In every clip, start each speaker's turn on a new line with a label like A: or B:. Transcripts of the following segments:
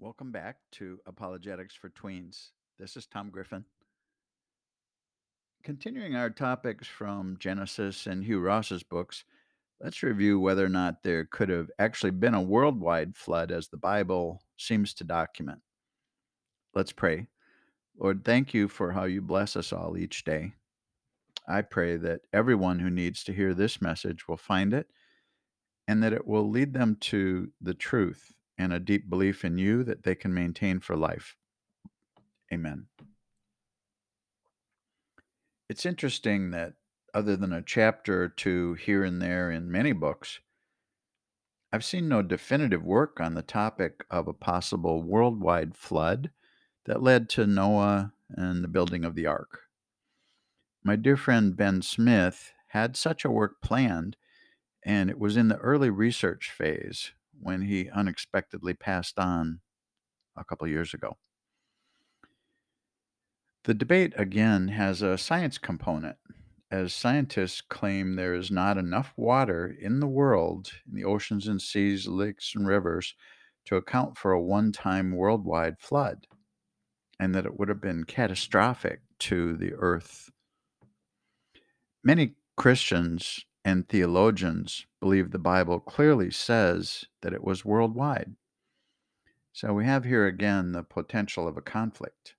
A: Welcome back to Apologetics for Tweens. This is Tom Griffin. Continuing our topics from Genesis and Hugh Ross's books, let's review whether or not there could have actually been a worldwide flood as the Bible seems to document. Let's pray. Lord, thank you for how you bless us all each day. I pray that everyone who needs to hear this message will find it and that it will lead them to the truth and a deep belief in you that they can maintain for life. Amen. It's interesting that, other than a chapter or two here and there in many books, I've seen no definitive work on the topic of a possible worldwide flood that led to Noah and the building of the ark. My dear friend Ben Smith had such a work planned, and it was in the early research phase when he unexpectedly passed on a couple years ago. The debate again has a science component, as scientists claim there is not enough water in the world, in the oceans and seas, lakes and rivers, to account for a one time worldwide flood, and that it would have been catastrophic to the earth. Many Christians and theologians believe the Bible clearly says that it was worldwide. So we have here again the potential of a conflict.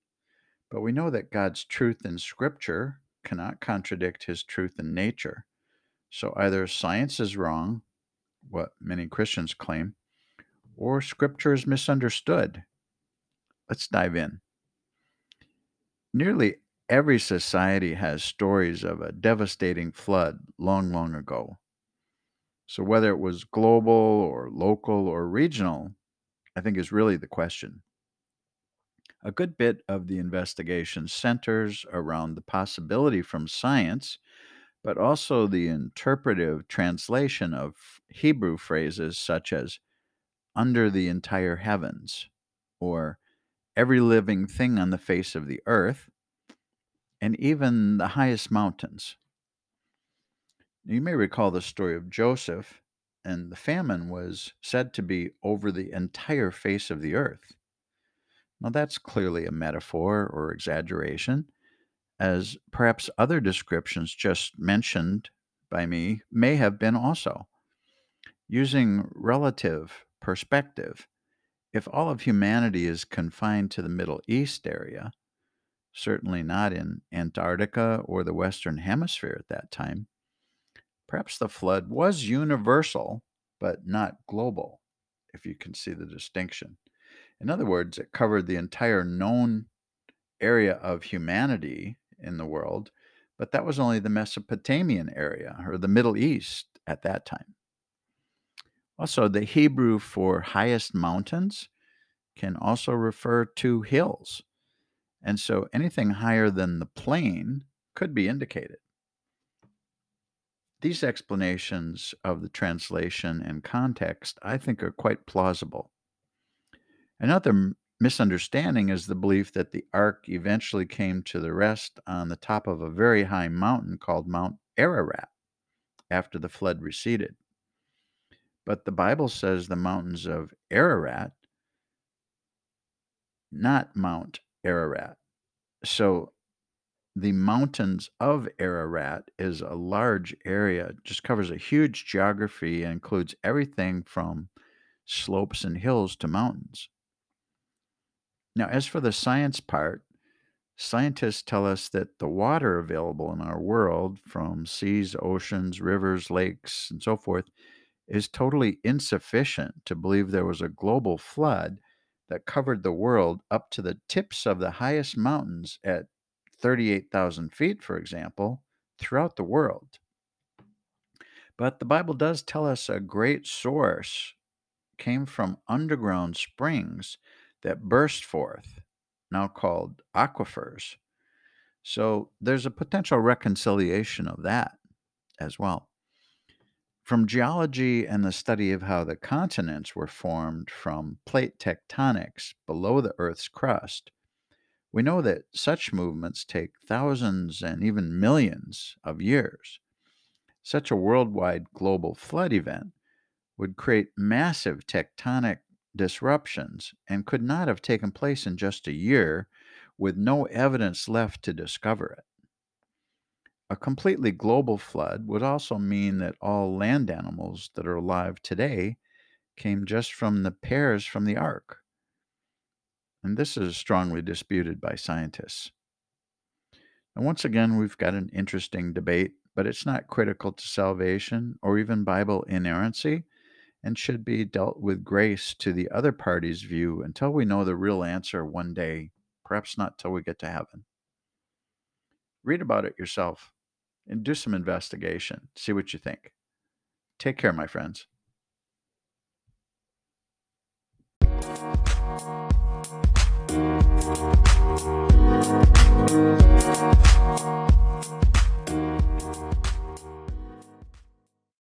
A: But we know that God's truth in Scripture cannot contradict his truth in nature. So either science is wrong, what many Christians claim, or Scripture is misunderstood. Let's dive in. Nearly every society has stories of a devastating flood long, long ago. So, whether it was global or local or regional, I think is really the question. A good bit of the investigation centers around the possibility from science, but also the interpretive translation of Hebrew phrases such as under the entire heavens or every living thing on the face of the earth and even the highest mountains. You may recall the story of Joseph, and the famine was said to be over the entire face of the earth. Now, that's clearly a metaphor or exaggeration, as perhaps other descriptions just mentioned by me may have been also. Using relative perspective, if all of humanity is confined to the Middle East area, certainly not in Antarctica or the Western Hemisphere at that time. Perhaps the flood was universal, but not global, if you can see the distinction. In other words, it covered the entire known area of humanity in the world, but that was only the Mesopotamian area or the Middle East at that time. Also, the Hebrew for highest mountains can also refer to hills. And so anything higher than the plain could be indicated. These explanations of the translation and context, I think, are quite plausible. Another misunderstanding is the belief that the ark eventually came to the rest on the top of a very high mountain called Mount Ararat after the flood receded. But the Bible says the mountains of Ararat, not Mount Ararat. So the mountains of Ararat is a large area, just covers a huge geography includes everything from slopes and hills to mountains. Now, as for the science part, scientists tell us that the water available in our world from seas, oceans, rivers, lakes, and so forth is totally insufficient to believe there was a global flood that covered the world up to the tips of the highest mountains at 38,000 feet, for example, throughout the world. But the Bible does tell us a great source came from underground springs that burst forth, now called aquifers. So there's a potential reconciliation of that as well. From geology and the study of how the continents were formed from plate tectonics below the Earth's crust, we know that such movements take thousands and even millions of years. Such a worldwide global flood event would create massive tectonic disruptions and could not have taken place in just a year with no evidence left to discover it. A completely global flood would also mean that all land animals that are alive today came just from the pairs from the ark. And this is strongly disputed by scientists. And once again, we've got an interesting debate, but it's not critical to salvation or even Bible inerrancy and should be dealt with grace to the other party's view until we know the real answer one day, perhaps not till we get to heaven. Read about it yourself and do some investigation. See what you think. Take care, my friends.